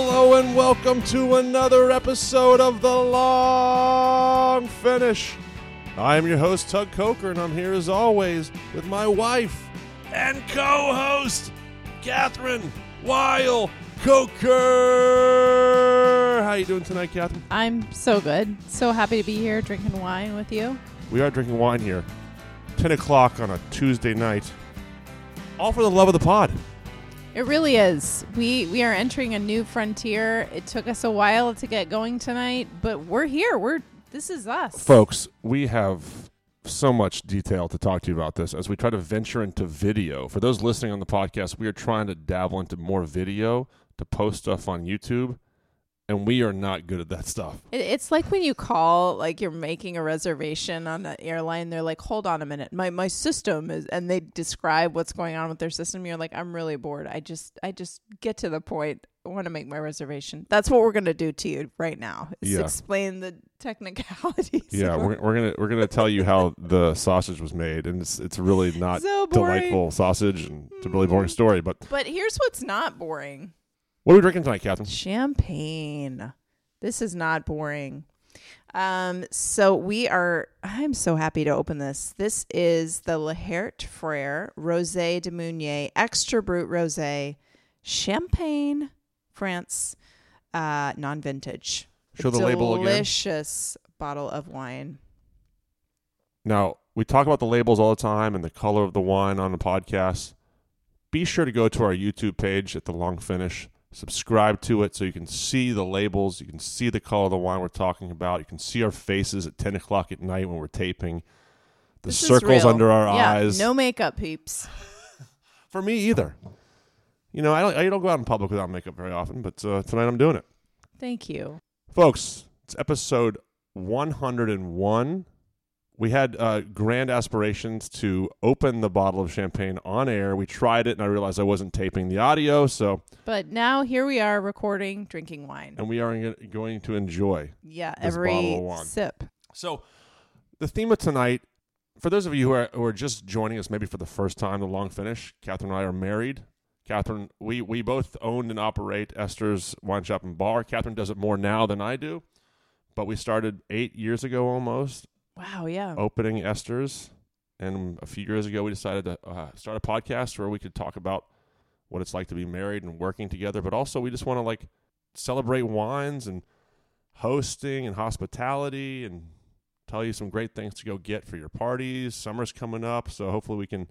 Hello and welcome to another episode of The Long Finish. I am your host, Tug Coker, and I'm here as always with my wife and co host, Kathryn Weil Coker. How are you doing tonight, Kathryn? I'm so good. So happy to be here drinking wine with you. We are drinking wine here. 10 o'clock on a Tuesday night. All for the love of the pod. It really is. We we are entering a new frontier. It took us a while to get going tonight, but we're here. We're this is us. Folks, we have so much detail to talk to you about this as we try to venture into video. For those listening on the podcast, we are trying to dabble into more video to post stuff on YouTube, and we are not good at that stuff. It's like when you call, like you're making a reservation on an airline. They're like, "Hold on a minute, my my system is," and they describe what's going on with their system. You're like, "I'm really bored. I just I just get to the point. I want to make my reservation." That's what we're gonna do to you right now. Is Yeah. explain the technicalities. Yeah, we're, we're gonna we're gonna tell you how the sausage was made, and it's it's really not So delightful sausage, and it's a really boring mm-hmm. story. But But here's what's not boring what are we drinking tonight, Kathryn? champagne. This is not boring. Um, so we are, I'm so happy to open this. This is the Laherte Frères Rosé de Meunier Extra Brut Rosé Champagne, France, uh, non vintage. Show the label again. Delicious bottle of wine. Now, we talk about the labels all the time and the color of the wine on the podcast. Be sure to go to our YouTube page at The Long Finish. Subscribe to it so you can see the labels. You can see the color of the wine we're talking about. You can see our faces at 10 o'clock at night when we're taping. The This circles under our yeah, eyes. No makeup, peeps. For me either. You know, I don't, I don't go out in public without makeup very often, but uh, tonight I'm doing it. Thank you. Folks, it's episode 101. We had uh, grand aspirations to open the bottle of champagne on air. We tried it, and I realized I wasn't taping the audio, so But now here we are recording, drinking wine. and we are going to enjoy. Yeah, every sip. So, the theme of tonight, for those of you who are, who are just joining us, maybe for the first time, the long finish. Kathryn and I are married. Kathryn, we we both own and operate Esters Wine Shop and Bar. Kathryn does it more now than I do, but we started eight years ago almost Wow, yeah. opening Esters, and a few years ago we decided to uh, start a podcast where we could talk about what it's like to be married and working together, but also we just want to like celebrate wines and hosting and hospitality and tell you some great things to go get for your parties. Summer's coming up, so hopefully we can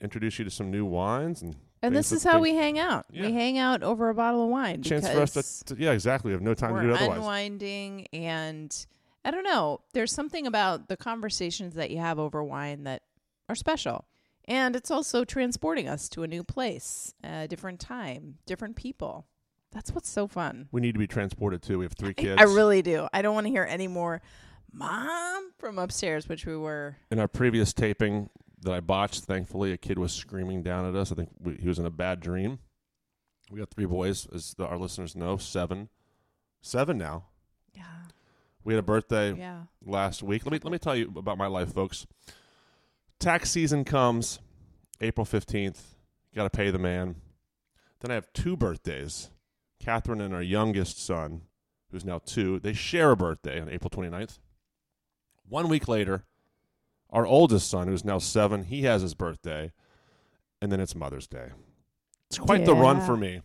introduce you to some new wines and And this is how things- we hang out. Yeah. We hang out over a bottle of wine chance for us to, to yeah exactly we have no time to do it otherwise. unwinding and I don't know. There's something about the conversations that you have over wine that are special. And it's also transporting us to a new place, a different time, different people. That's what's so fun. we need to be transported too. We have three kids. I really do. I don't want to hear any more mom from upstairs, which we were in our previous taping that I botched, thankfully, a kid was screaming down at us. I think we, he was in a bad dream. We got three boys, as the, our listeners know, seven, seven now. Yeah. We had a birthday Yeah. last week. Let me let me tell you about my life, folks. Tax season comes, April fifteenth. Got to pay the man. Then I have two birthdays. Catherine and our youngest son, who's now two, they share a birthday on April 29th. One week later, our oldest son, who's now seven, he has his birthday, and then it's Mother's Day. It's quite the run for me.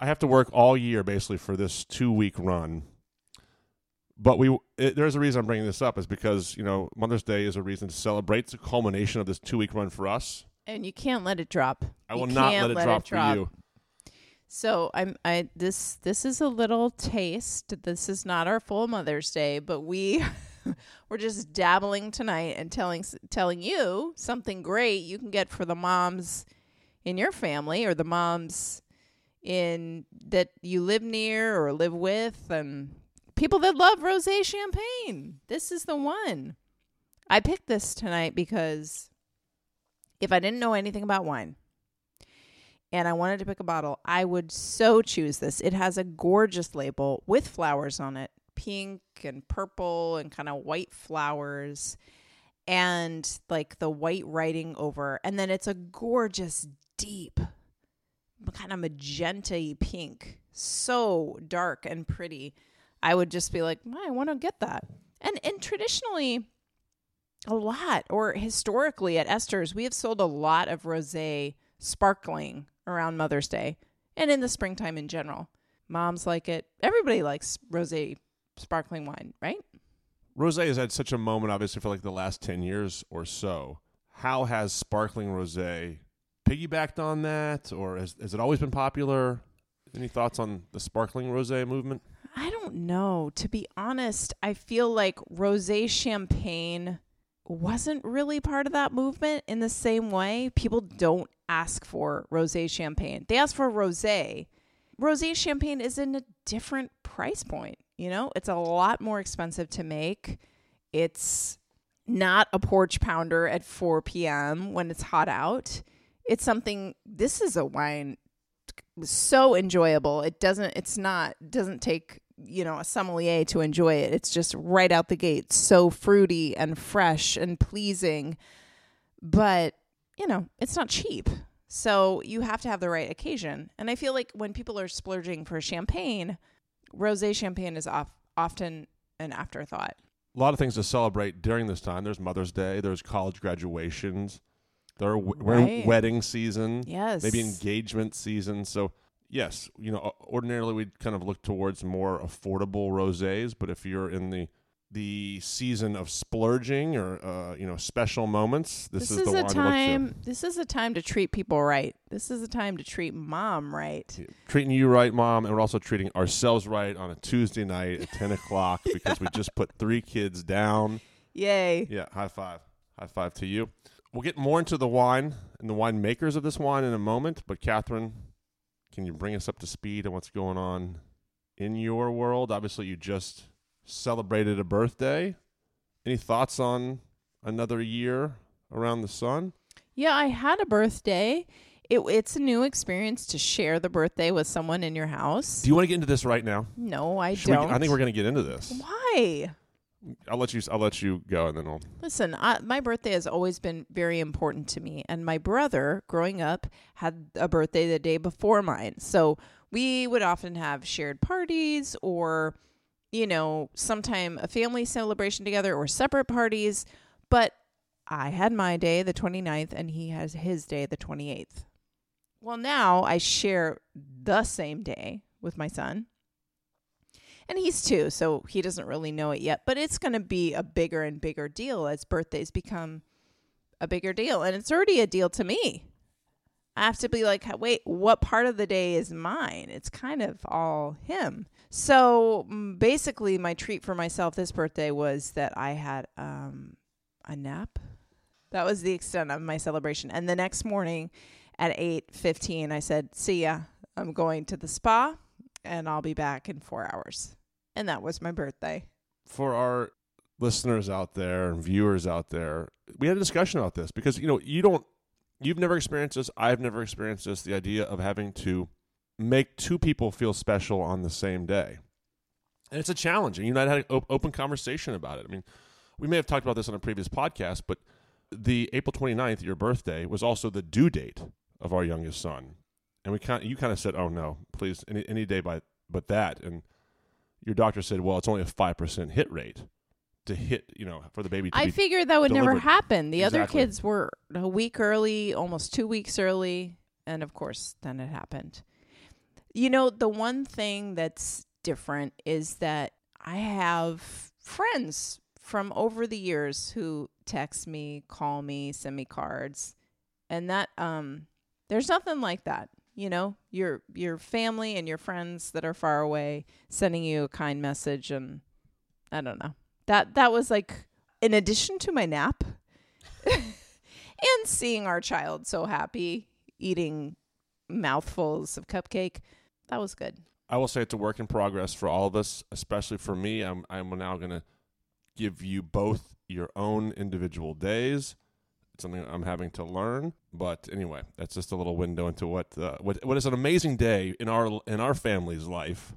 I have to work all year basically for this two week run. But we it, there's a reason I'm bringing this up is because you know Mother's Day is a reason to celebrate the culmination of this two week run for us. And you can't let it drop. I You will not can't let it drop for you. So I'm I this this is a little taste. This is not our full Mother's Day, but we we're just dabbling tonight and telling telling you something great you can get for the moms in your family or the moms in that you live near or live with and people that love rosé champagne. This is the one. I picked this tonight because if I didn't know anything about wine and I wanted to pick a bottle, I would so choose this. It has a gorgeous label with flowers on it pink and purple and kind of white flowers and like the white writing over. And then it's a gorgeous, deep kind of magenta pink, so dark and pretty. I would just be like, I want to get that. And and traditionally, a lot or historically at Esters, we have sold a lot of rosé sparkling around Mother's Day and in the springtime in general. Moms like it. Everybody likes rosé sparkling wine, right? Rosé has had such a moment, obviously, for like the last 10 years or so. How has sparkling rosé piggybacked on that, or has, has it always been popular? Any thoughts on the sparkling rosé movement? I don't know. To be honest, I feel like rosé champagne wasn't really part of that movement in the same way. People don't ask for rosé champagne. They ask for rosé. Rosé champagne is in a different price point, you know? It's a lot more expensive to make. It's not a porch pounder at 4 p.m. when it's hot out. It's something this is a wine so enjoyable. It doesn't it's not doesn't take you know, a sommelier to enjoy it. It's just right out the gate, so fruity and fresh and pleasing. But, you know, it's not cheap. So you have to have the right occasion. And I feel like when people are splurging for champagne, rosé champagne is off, often an afterthought. A lot of things to celebrate during this time. There's Mother's Day, there's college graduations, there are w- Right. wedding season, Yes. maybe engagement season. So, yes, you know, ordinarily we'd kind of look towards more affordable rosés, but if you're in the the season of splurging or uh, you know special moments, this, This, is, the a time this is a time to treat people right. This is a time to treat mom right. to. Treating you right, mom, and we're also treating ourselves right on a Tuesday night at ten o'clock because we just put three kids down. Yay. Yeah, high five. High five to you. We'll get more into the wine and the wine makers of this wine in a moment, but Kathryn, can you bring us up to speed on what's going on in your world? Obviously, you just celebrated a birthday. Any thoughts on another year around the sun? Yeah, I had a birthday. It, it's a new experience to share the birthday with someone in your house. Do you want to get into this right now? no, I Should we- don't. I think we're going to get into this. Why? I'll let you. I'll let you go, and then we'll. Listen, I, my birthday has always been very important to me. And my brother, growing up, had a birthday the day before mine. So we would often have shared parties or, you know, sometime a family celebration together or separate parties. But I had my day, the 29th, and he has his day, the 28th. Well, now I share the same day with my son. And he's two, so he doesn't really know it yet. But it's going to be a bigger and bigger deal as birthdays become a bigger deal. And it's already a deal to me. I have to be like, wait, what part of the day is mine? It's kind of all him. So mm, basically, my treat for myself this birthday was that I had um, a nap. That was the extent of my celebration. And the next morning at 8:15, I said, "See ya. I'm going to the spa and I'll be back in 4 hours." And that was my birthday. for our listeners out there and viewers out there, we had a discussion about this because you know you don't, you've never experienced this. I've never experienced this. The idea of having to make two people feel special on the same day, and it's a challenge. And you and I had an op- open conversation about it. I mean, we may have talked about this on a previous podcast, but the April 29th, your birthday, was also the due date of our youngest son, and we kind, you kind of said, "Oh no, please, any any day by but that," and your doctor said, "Well, it's only a five percent hit rate to hit, you know, for the baby to I be." figured that would never happen. The other kids were a week early, almost 2 weeks early, and of course, then it happened. You know, the one thing that's different is that I have friends from over the years who text me, call me, send me cards. And that um there's nothing like that. You know, your your family and your friends that are far away sending you a kind message and I don't know. That that was like in addition to my nap and seeing our child so happy eating mouthfuls of cupcake, that was good. I will say it's a work in progress for all of us, especially for me. I'm I'm now going to give you both your own individual days. It's something I'm having to learn, but anyway, that's just a little window into what uh, what what is an amazing day in our in our family's life.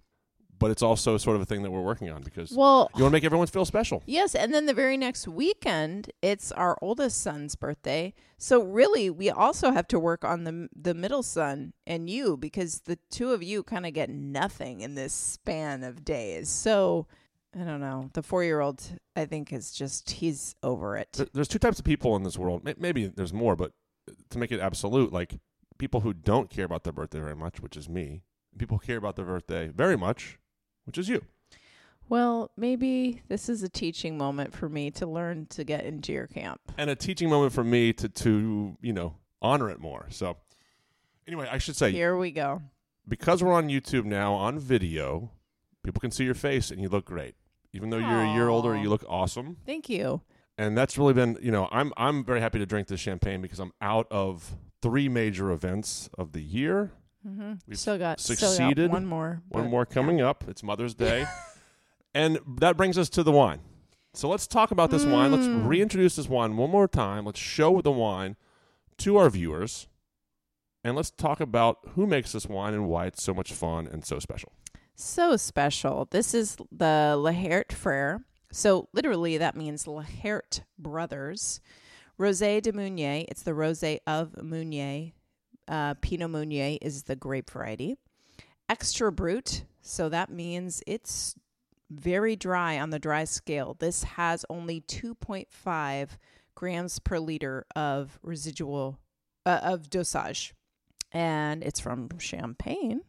but it's also sort of a thing that we're working on because Well, you want to make everyone feel special. Yes, and then the very next weekend, it's our oldest son's birthday. So really, we also have to work on the the middle son and you because the two of you kind of get nothing in this span of days. So I don't know. The four year old, I think, is just he's over it. Th- There's two types of people in this world. May- Maybe there's more, but uh, to make it absolute, like people who don't care about their birthday very much, which is me. and People who care about their birthday very much, which is you. Well, maybe this is a teaching moment for me to learn to get into your camp. and a teaching moment for me to to you know honor it more. So anyway, I should say Here we go. because we're on YouTube now on video, people can see your face and you look great. Even though you're a year older, Aw. you look awesome. Thank you. And that's really been, you know, I'm I'm very happy to drink this champagne because I'm out of three major events of the year. Mm-hmm. We've Still got still got succeeded. one more. One but- more coming up. It's Mother's Day. and that brings us to the wine. So let's talk about this wine. Let's Mm. reintroduce this wine one more time. Let's show the wine to our viewers. And let's talk about who makes this wine and why it's so much fun and so special. So special. This is the Laherte Frères. So literally that means Laherte brothers. Rosé de Meunier. It's the rosé of Meunier. Uh, Pinot Meunier is the grape variety. Extra brut. So that means it's very dry on the dry scale. This has only 2.5 grams per liter of residual uh, of dosage, and it's from Champagne.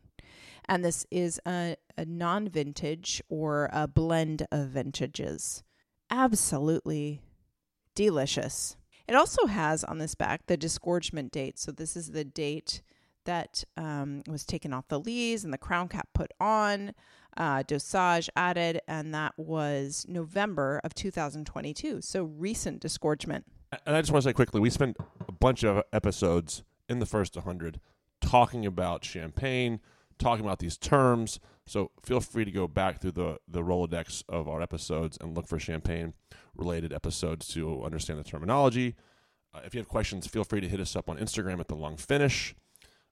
And this is a, a non vintage or a blend of vintages. Absolutely delicious. It also has on this back the disgorgement date. So, this is the date that um, was taken off the lees and the crown cap put on, uh, dosage added, and that was November of 2022. So, recent disgorgement. And I just want to say quickly, we spent a bunch of episodes in the first 100 talking about champagne, talking about these terms. So feel free to go back through the, the Rolodex of our episodes and look for champagne related episodes to understand the terminology. Uh, if you have questions, feel free to hit us up on Instagram at the Long Finish.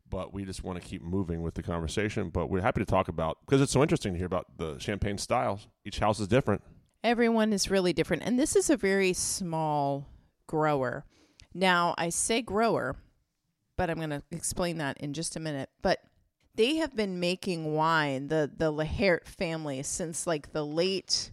But we just want to keep moving with the conversation. But we're happy to talk about because it's so interesting to hear about the champagne styles. Each house is different. Everyone is really different. And this is a very small grower. Now, I say grower, but I'm going to explain that in just a minute. But they have been making wine, the, the Laherte family, since like the late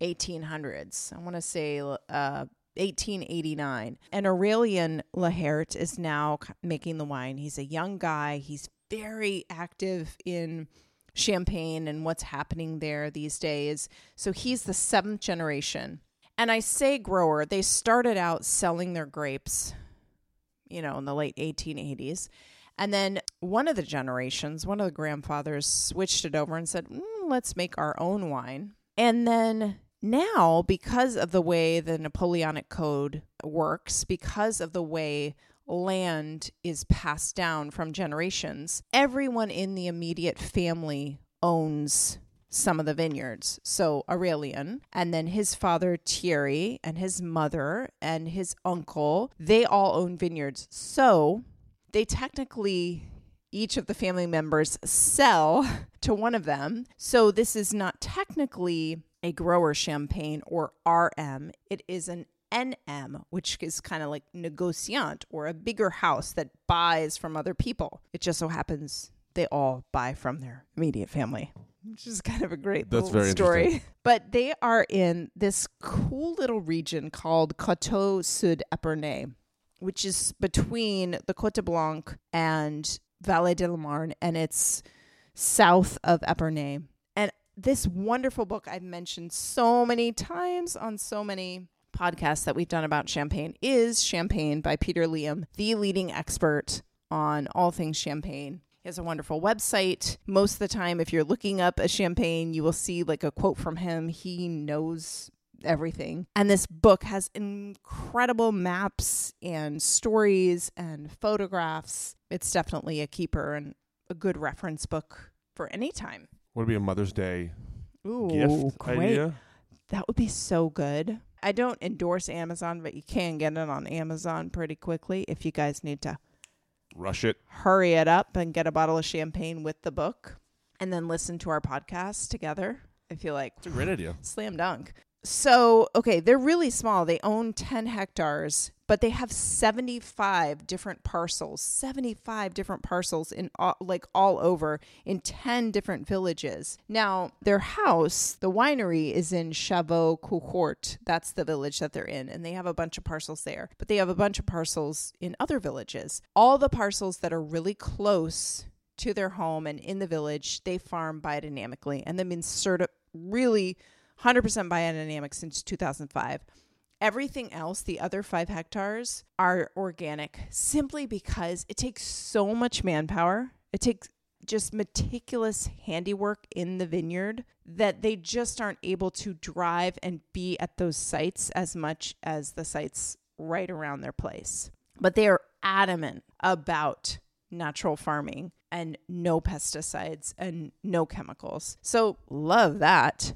1800s. I want to say uh, 1889. And Aurélien Laherte is now making the wine. He's a young guy. He's very active in Champagne and what's happening there these days. So he's the seventh generation. And I say grower, they started out selling their grapes, you know, in the late 1880s. And then one of the generations, one of the grandfathers switched it over and said, mm, let's make our own wine. And then now, because of the way the Napoleonic Code works, because of the way land is passed down from generations, everyone in the immediate family owns some of the vineyards. So Aurélien, and then his father Thierry, and his mother, and his uncle, they all own vineyards. So they technically each of the family members sell to one of them. So this is not technically a grower champagne or RM. It is an NM, which is kind of like negociant or a bigger house that buys from other people. It just so happens they all buy from their immediate family, which is kind of a great That's little story. But they are in this cool little region called Coteau Sud Epernay, which is between the Cote Blanc and Vallée de la Marne, and it's south of Epernay. And this wonderful book I've mentioned so many times on so many podcasts that we've done about champagne is Champagne by Peter Liem, the leading expert on all things champagne. He has a wonderful website. Most of the time, if you're looking up a champagne, you will see like a quote from him. He knows everything. And this book has incredible maps and stories and photographs. It's definitely a keeper and a good reference book for any time. Would it be a Mother's Day Ooh, gift great. idea? That would be so good. I don't endorse Amazon, but you can get it on Amazon pretty quickly if you guys need to Rush it. hurry it up and get a bottle of champagne with the book. and then listen to our podcast together. I feel like It's a great idea. slam dunk. So, okay, they're really small. They own 10 hectares, but they have 75 different parcels, 75 different parcels in all, like all over in 10 different villages. Now, their house, the winery is in Chavot-Courcourt That's the village that they're in, and they have a bunch of parcels there. But they have a bunch of parcels in other villages. All the parcels that are really close to their home and in the village, they farm biodynamically, and they've been certi- really 100% biodynamic since 2005. Everything else, the other five hectares, are organic simply because it takes so much manpower. It takes just meticulous handiwork in the vineyard that they just aren't able to drive and be at those sites as much as the sites right around their place. But they are adamant about natural farming and no pesticides and no chemicals. So, love that.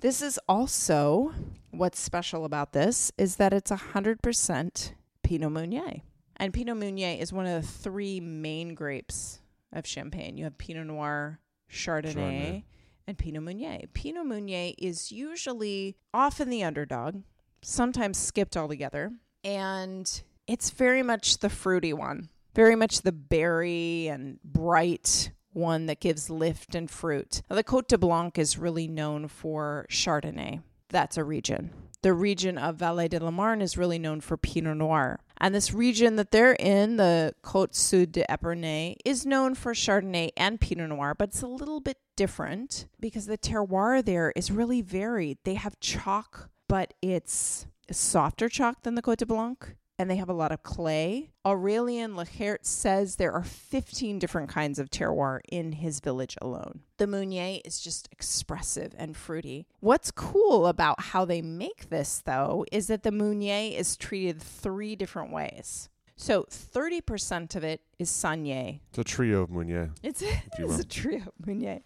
This is also what's special about this is that it's 100% Pinot Meunier. And Pinot Meunier is one of the three main grapes of Champagne. You have Pinot Noir, Chardonnay, Chardonnay. and Pinot Meunier. Pinot Meunier is usually often the underdog, sometimes skipped altogether, and it's very much the fruity one, very much the berry and bright one that gives lift and fruit. Now, the Cote de Blanc is really known for Chardonnay. That's a region. The region of Vallée de la Marne is really known for Pinot Noir. And this region that they're in, the Côte Sud de Epernay, is known for Chardonnay and Pinot Noir, but it's a little bit different because the terroir there is really varied. They have chalk, but it's softer chalk than the Côte de Blanc and they have a lot of clay. Aurélien Laherte says there are 15 different kinds of terroir in his village alone. The Meunier is just expressive and fruity. What's cool about how they make this, though, is that the Meunier is treated three different ways. So 30% of it is Saignée. It's a trio of Meunier. It's, it's a trio of Meunier.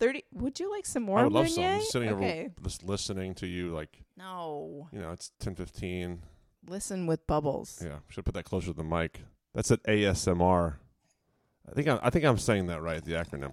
30 Would you like some more I would love Meunier? some. Just sitting okay. over just listening to you, like No. you know, it's ten fifteen. Listen with bubbles. Yeah, should put that closer to the mic. That's at ASMR. I think I, I think I'm saying that right. The acronym.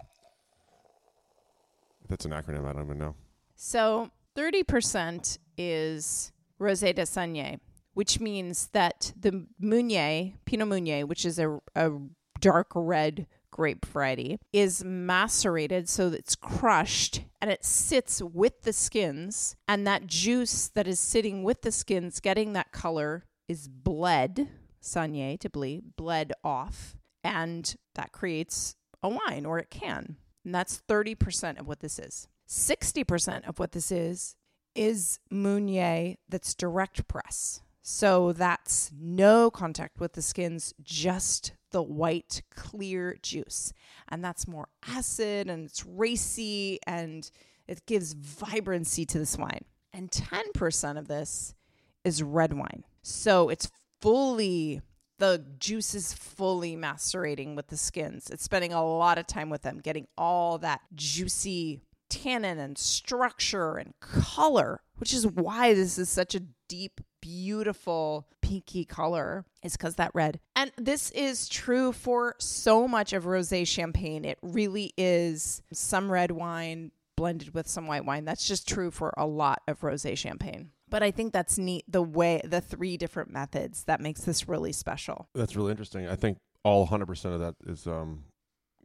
If that's an acronym, I don't even know. So 30% is Rosé de Saignée, which means that the Meunier, Pinot Meunier, which is a, a dark red grape variety, is macerated so that it's crushed and it sits with the skins. And that juice that is sitting with the skins, getting that color, is bled, Saignée to bleed, bled off. And that creates a wine, or it can. And that's 30% of what this is. 60% of what this is is Meunier that's direct press. So that's no contact with the skins, just the white, clear juice. And that's more acid and it's racy and it gives vibrancy to this wine. And 10% of this is red wine. So it's fully the juice is fully macerating with the skins. It's spending a lot of time with them, getting all that juicy tannin and structure and color, which is why this is such a deep, beautiful, pinky color, is because that red. And this is true for so much of rose champagne. It really is some red wine blended with some white wine. That's just true for a lot of rose champagne. But I think that's neat the way the three different methods that makes this really special. That's really interesting. I think all 100 percent of that is um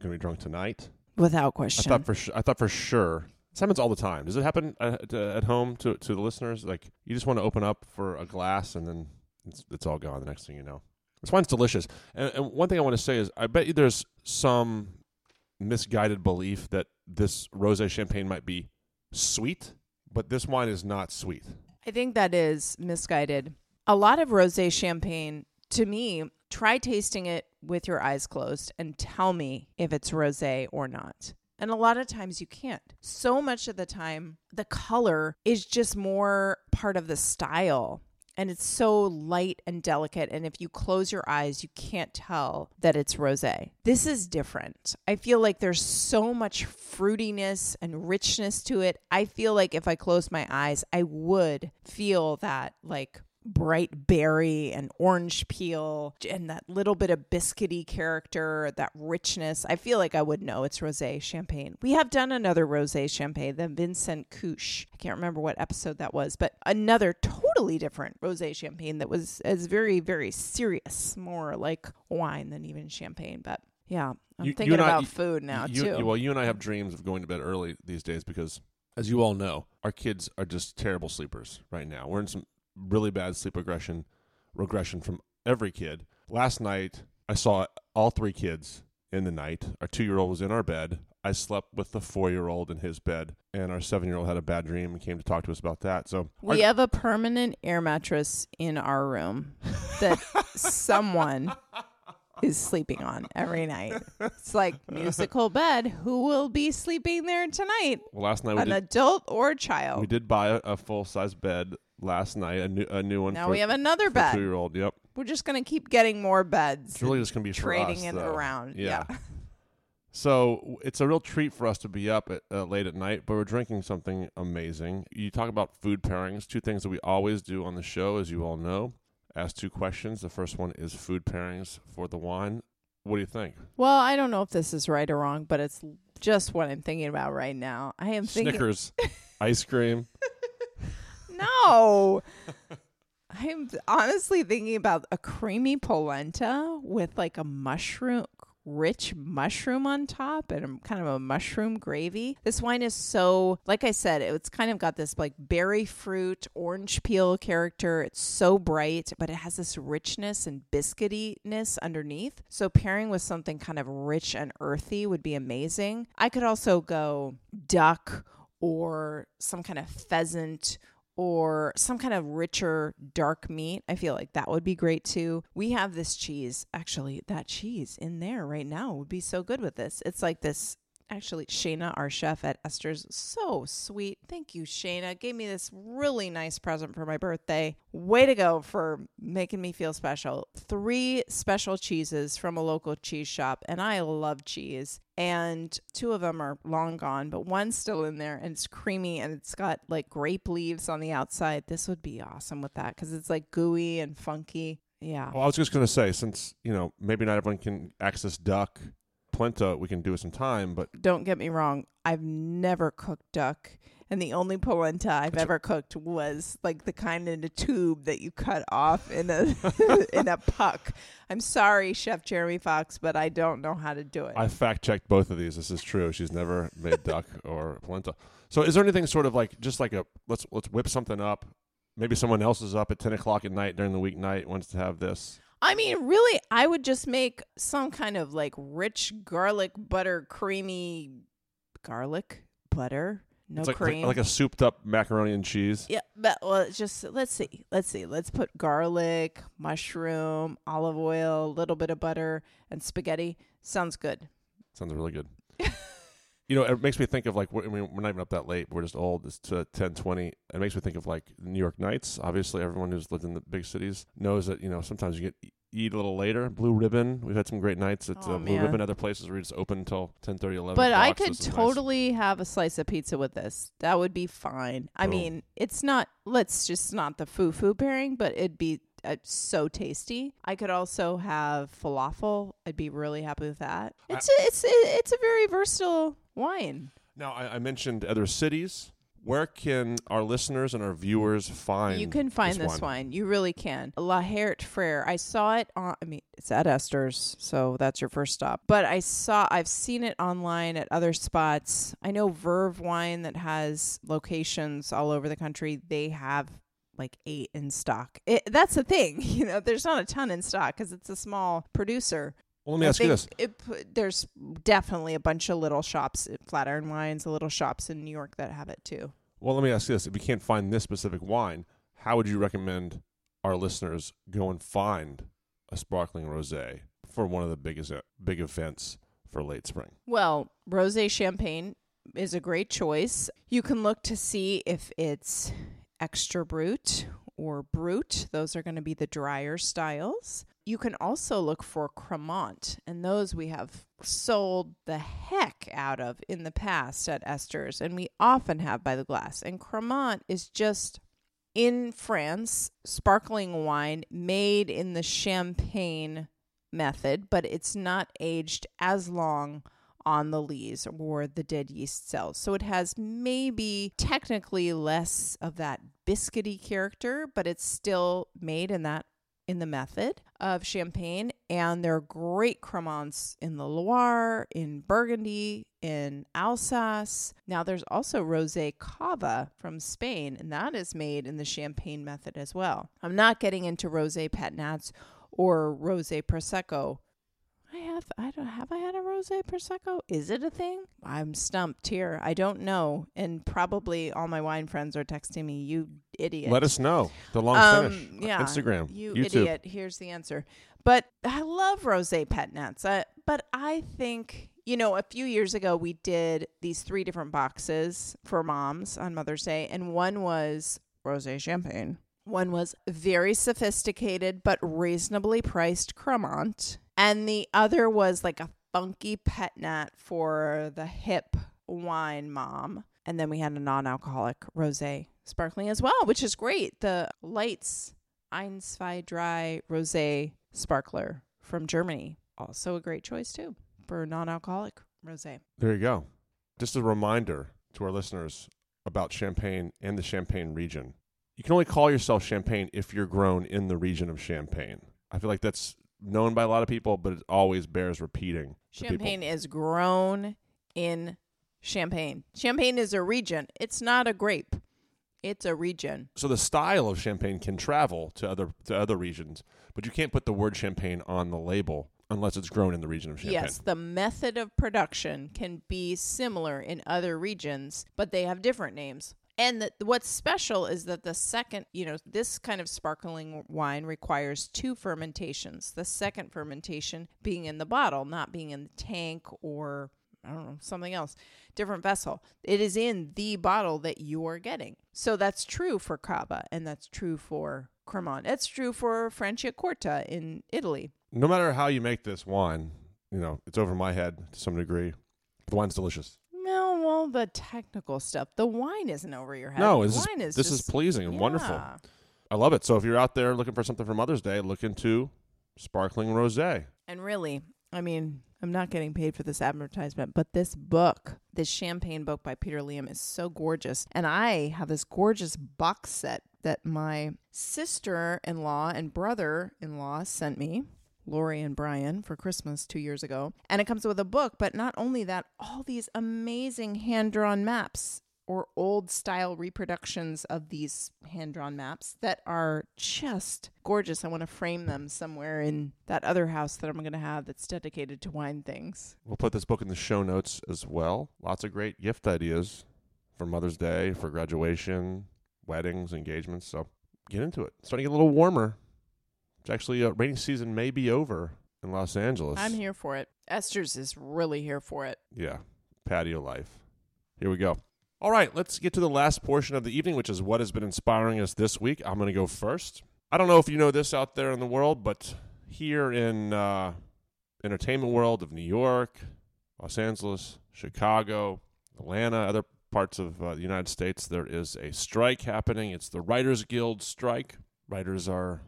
going to be drunk tonight. Without question. I thought for su- I thought for sure. This happens all the time. Does it happen at, at home to to the listeners? Like you just want to open up for a glass and then it's, it's all gone. The next thing you know, this wine's delicious. And, and one thing I want to say is, I bet you there's some misguided belief that this rosé champagne might be sweet, but this wine is not sweet. I think that is misguided. A lot of rosé champagne, to me, try tasting it with your eyes closed and tell me if it's rosé or not. And a lot of times you can't. So much of the time, the color is just more part of the style. And it's so light and delicate. And if you close your eyes, you can't tell that it's rosé. This is different. I feel like there's so much fruitiness and richness to it. I feel like if I closed my eyes, I would feel that like bright berry and orange peel and that little bit of biscuity character, that richness. I feel like I would know it's rosé champagne. We have done another rosé champagne, the Vincent Couche. I can't remember what episode that was, but another totally different rosé champagne that was as very very serious, more like wine than even champagne, but yeah, I'm You- you thinking and about you- food now you, too. you- well, you and I have dreams of going to bed early these days because, as you all know, our kids are just terrible sleepers right now. We're in some really bad sleep regression, regression from every kid. Last night, I saw all three kids in the night. Our two-year-old was in our bed. I slept with the four-year-old in his bed, and our seven-year-old had a bad dream and came to talk to us about that. So we our- have a permanent air mattress in our room that someone is sleeping on every night. It's like musical bed. Who will be sleeping there tonight? well, last night An did, adult or child? we did buy a, a full-size bed last night, a new a new one now for, we have another bed. two-year-old. Yep, We're just gonna keep getting more beds. it's really just gonna be trading us, it though. around. Yeah. Yeah. So it's a real treat for us to be up at, uh, late at night, but we're drinking something amazing. You talk about food pairings, two things that we always do on the show, as you all know. Ask two questions. The first one is food pairings for the wine. What do you think? Well, I don't know if this is right or wrong, but it's just what I'm thinking about right now. I am thinking Snickers, ice cream. No. I'm honestly thinking about a creamy polenta with like a mushroom rich mushroom on top and kind of a mushroom gravy. This wine is so like I said, it's kind of got this like berry fruit, orange peel character. It's so bright, but it has this richness and biscuitiness underneath. So pairing with something kind of rich and earthy would be amazing. I could also go duck or some kind of pheasant or some kind of richer dark meat. I feel like that would be great too. We have this cheese. Actually, that cheese in there right now would be so good with this. It's like this actually Shayna, our chef at Esters, so sweet. Thank you, Shayna. Gave me this really nice present for my birthday. Way to go for making me feel special. Three special cheeses from a local cheese shop, and I love cheese. And two of them are long gone, but one's still in there and it's creamy and it's got like grape leaves on the outside. This would be awesome with that because it's like gooey and funky. Yeah. Well, I was just going to say, since, you know, maybe not everyone can access duck, polenta, we can do it some time, but don't get me wrong, I've never cooked duck. And the only polenta I've That's ever cooked was like the kind in a tube that you cut off in a in a puck. I'm sorry, Chef Jeremy Fox, but I don't know how to do it. I fact checked both of these. This is true. She's never made duck or polenta. So, is there anything sort of like just like a let's let's whip something up? Maybe someone else is up at ten o'clock at night during the weeknight wants to have this. I mean, really, I would just make some kind of like rich garlic butter creamy garlic butter, no it's like, cream. like a souped up macaroni and cheese. Yeah, but well, it's just let's see, let's see, let's put garlic, mushroom, olive oil, a little bit of butter, and spaghetti. Sounds good. Sounds really good. you know, it makes me think of like I mean, we're not even up that late. We're just old. It's to ten twenty. It makes me think of like New York nights. Obviously, everyone who's lived in the big cities knows that you know sometimes you get eat a little later. Blue Ribbon. We've had some great nights at Oh, uh, Blue man. Ribbon. Other places where it's open until 10, 30, 11 But I could is nice. totally have a slice of pizza with this. That would be fine. I Boom. mean, it's not. Let's just not the foo foo pairing, but it'd be uh, so tasty. I could also have falafel. I'd be really happy with that. It's a, it's a, it's a very versatile wine. Now, I, I mentioned other cities. Where can our listeners and our viewers find? You can find this, wine. You really can. Laherte Frères. I saw it on. I mean, it's at Esters, so that's your first stop. But I saw. I've seen it online at other spots. I know Verve Wine that has locations all over the country. They have like eight in stock. It, that's the thing. You know, there's not a ton in stock because it's a small producer. Well, let me I ask you this: It, there's definitely a bunch of little shops, uh, Flatiron Wines, the little shops in New York that have it too. Well, let me ask you this: If you can't find this specific wine, how would you recommend our listeners go and find a sparkling rosé for one of the biggest uh, big events for late spring? Well, rosé champagne is a great choice. You can look to see if it's extra brut or brut. Those are going to be the drier styles. You can also look for Cremant, and those we have sold the heck out of in the past at Esters, and we often have by the glass. And Cremant is just in France, sparkling wine made in the champagne method, but it's not aged as long on the lees or the dead yeast cells. So it has maybe technically less of that biscuity character, but it's still made in that in the method of champagne and there are great cremants in the Loire, in Burgundy, in Alsace. Now there's also Rosé Cava from Spain and that is made in the champagne method as well. I'm not getting into Rosé Pet Nats or Rosé Prosecco I have I don't have I had a rosé prosecco? Is it a thing? I'm stumped here. I don't know, and probably all my wine friends are texting me. You idiot. Let us know. The long um, finish. Yeah, Instagram. You YouTube. idiot. Here's the answer. But I love rosé pet nats. I, but I think you know, a few years ago we did these three different boxes for moms on Mother's Day, and one was rosé champagne. One was very sophisticated but reasonably priced Cremant and the other was like a funky pet nat for the hip wine mom. And then we had a non alcoholic rose sparkling as well, which is great. The Leitz Ein Zwei Drei Rose Sparkler from Germany. Also a great choice too for non alcoholic rose. There you go. Just a reminder to our listeners about Champagne and the Champagne region. You can only call yourself Champagne if you're grown in the region of Champagne. I feel like that's known by a lot of people, but it always bears repeating. Champagne is grown in Champagne. Champagne is a region, it's not a grape, it's a region. So the style of champagne can travel to other to other regions, but you can't put the word champagne on the label unless it's grown in the region of Champagne. Yes, the method of production can be similar in other regions, but they have different names. And the, what's special is that the second, you know, this kind of sparkling wine requires two fermentations. The second fermentation being in the bottle, not being in the tank or I don't know, something else, different vessel. It is in the bottle that you are getting. So that's true for Cava and that's true for Cremant. It's true for Franciacorta in Italy. No matter how you make this wine, you know, it's over my head to some degree. The wine's delicious. No, well, the technical stuff. The wine isn't over your head. No, the this is, is this is pleasing and wonderful. I love it. So if you're out there looking for something for Mother's Day, look into sparkling rosé. And really, I mean, I'm not getting paid for this advertisement, but this book, this champagne book by Peter Liem, is so gorgeous. And I have this gorgeous box set that my sister in law and brother in law sent me. Lori and Brian for Christmas two years ago. And it comes with a book, but not only that, all these amazing hand drawn maps or old style reproductions of these hand drawn maps that are just gorgeous. I want to frame them somewhere in that other house that I'm going to have that's dedicated to wine things. We'll put this book in the show notes as well. Lots of great gift ideas for Mother's Day, for graduation, weddings, engagements. So get into it. It's starting to get a little warmer. It's actually uh, rainy season may be over in Los Angeles. I'm here for it. Esters is really here for it. Yeah, patio life. Here we go. All right, let's get to the last portion of the evening, which is what has been inspiring us this week. I'm going to go first. I don't know if you know this out there in the world, but here in uh, entertainment world of New York, Los Angeles, Chicago, Atlanta, other parts of uh, the United States, there is a strike happening. It's the Writers Guild strike. Writers are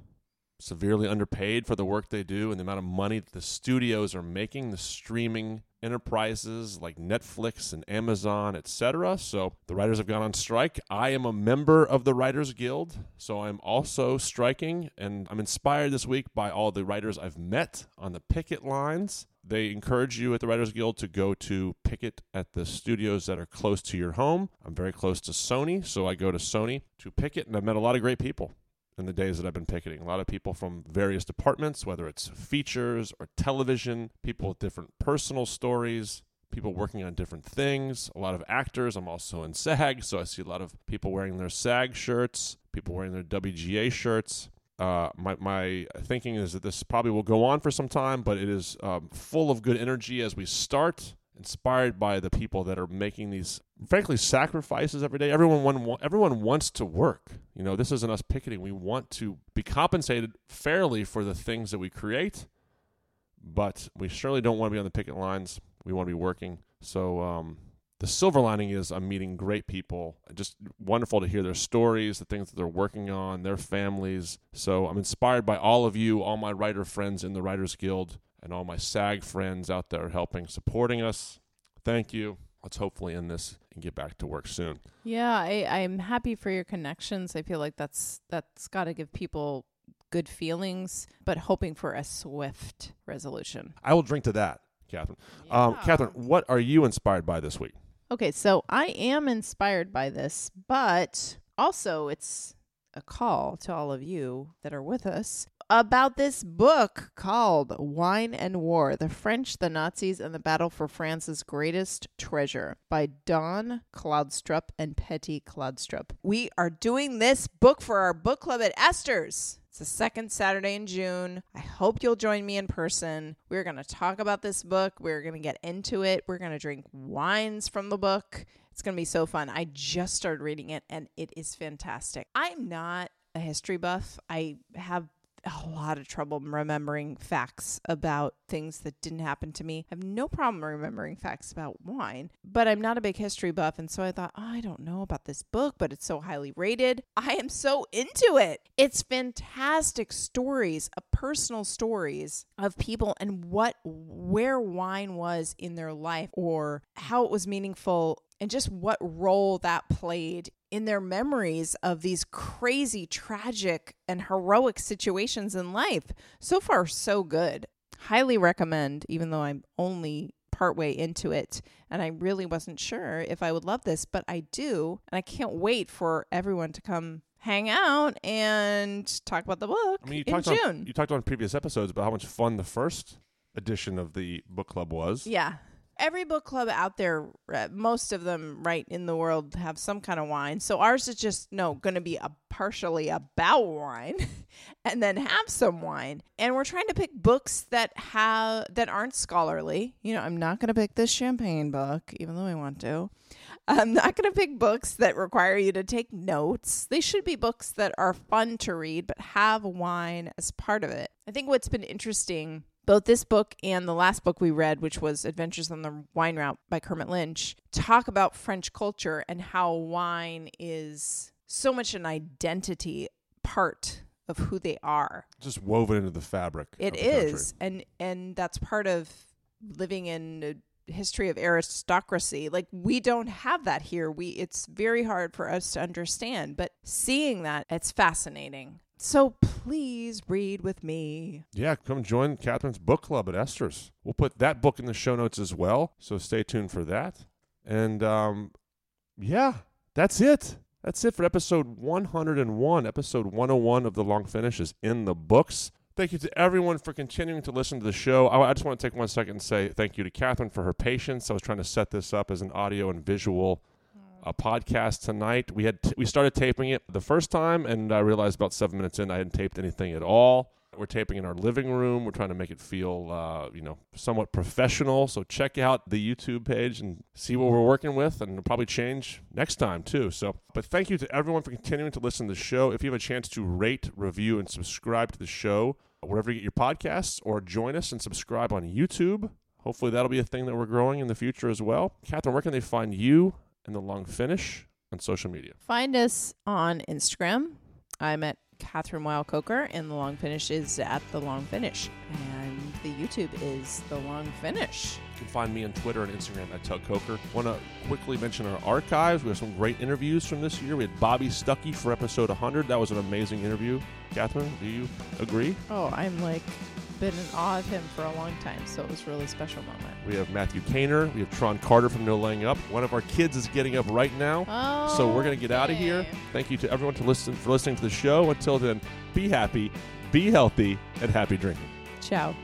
severely underpaid for the work they do and the amount of money that the studios are making, the streaming enterprises like Netflix and Amazon, etc. So the writers have gone on strike. I am a member of the Writers Guild, so I'm also striking and I'm inspired this week by all the writers I've met on the picket lines. They encourage you at the Writers Guild to go to picket at the studios that are close to your home. I'm very close to Sony, so I go to Sony to picket, and I've met a lot of great people in the days that I've been picketing. A lot of people from various departments, whether it's features or television, people with different personal stories, people working on different things, a lot of actors. I'm also in SAG, so I see a lot of people wearing their SAG shirts, people wearing their WGA shirts. Uh, my, my thinking is that this probably will go on for some time, but it is um, full of good energy as we start inspired by the people that are making these frankly sacrifices every day. Everyone one, everyone wants to work. You know this isn't us picketing. We want to be compensated fairly for the things that we create but we surely don't want to be on the picket lines. We want to be working. So um, the silver lining is I'm meeting great people. Just wonderful to hear their stories, the things that they're working on, their families. So I'm inspired by all of you, all my writer friends in the Writers Guild, and all my SAG friends out there helping, supporting us. Thank you. Let's hopefully end this and get back to work soon. Yeah, I, I'm happy for your connections. I feel like that's that's got to give people good feelings, but hoping for a swift resolution. I will drink to that, Kathryn. Um, Kathryn, what are you inspired by this week? Okay, so I am inspired by this, but also it's a call to all of you that are with us about this book called Wine and War The French, the Nazis, and the Battle for France's Greatest Treasure by Don Kladstrup and Petie Kladstrup. We are doing this book for our book club at Esters. It's the second Saturday in June. I hope you'll join me in person. We're going to talk about this book. We're going to get into it. We're going to drink wines from the book. It's going to be so fun. I just started reading it and it is fantastic. I'm not a history buff. I have a lot of trouble remembering facts about things that didn't happen to me. I have no problem remembering facts about wine, but I'm not a big history buff. And so I thought, oh, I don't know about this book, but it's so highly rated. I am so into it. It's fantastic stories, uh, personal stories of people and what, where wine was in their life or how it was meaningful and just what role that played in their memories of these crazy, tragic, and heroic situations in life. So far, so good. Highly recommend, even though I'm only partway into it and I really wasn't sure if I would love this, but I do. And I can't wait for everyone to come hang out and talk about the book I mean, you in talked June. on you talked on previous episodes about how much fun the first edition of the book club was. Yeah. Every book club out there, uh, most of them, right in the world, have some kind of wine. So ours is just no going to be a partially about wine, and then have some wine. And we're trying to pick books that have that aren't scholarly. You know, I'm not going to pick this champagne book, even though I want to. I'm not going to pick books that require you to take notes. They should be books that are fun to read, but have wine as part of it. I think what's been interesting both this book and the last book we read, which was Adventures on the Wine Route by Kermit Lynch, talk about French culture and how wine is so much an identity part of who they are. Just woven into the fabric. It the country. and and that's part of living in a history of aristocracy. Like we don't have that here. We it's very hard for us to understand, but seeing that it's fascinating. So please read with me. Yeah, come join Kathryn's book club at Esters. We'll put that book in the show notes as well, so stay tuned for that. And um, yeah, that's it. That's it for episode 101. Episode 101 of The Long Finish is in the books. Thank you to everyone for continuing to listen to the show. I, I just want to take one second and say thank you to Catherine for her patience. I was trying to set this up as an audio and visual a podcast tonight. We had t- we started taping it the first time, and I realized about seven minutes in I hadn't taped anything at all. We're taping in our living room. We're trying to make it feel, uh, you know, somewhat professional. So check out the YouTube page and see what we're working with, and probably change next time too. So, but thank you to everyone for continuing to listen to the show. If you have a chance to rate, review, and subscribe to the show wherever you get your podcasts, or join us and subscribe on YouTube. Hopefully, that'll be a thing that we're growing in the future as well. Kathryn, where can they find you and the long finish on social media? Find us on Instagram. I'm at Kathryn Weil Coker, and the long finish is at the long finish, and the YouTube is the long finish. You can find me on Twitter and Instagram at Tug Coker. Want to quickly mention our archives. We have some great interviews from this year. We had Bobby Stuckey for episode 100. That was an amazing interview. Catherine, do you agree? Oh, I'm like been in awe of him for a long time, so it was a really special moment. We have Matthew Kaner. We have Tron Carter from No Laying Up. One of our kids is getting up right now. Oh, So we're going to get out of here. Thank you to everyone to listen for listening to the show. Until then, be happy, be healthy, and happy drinking. Ciao.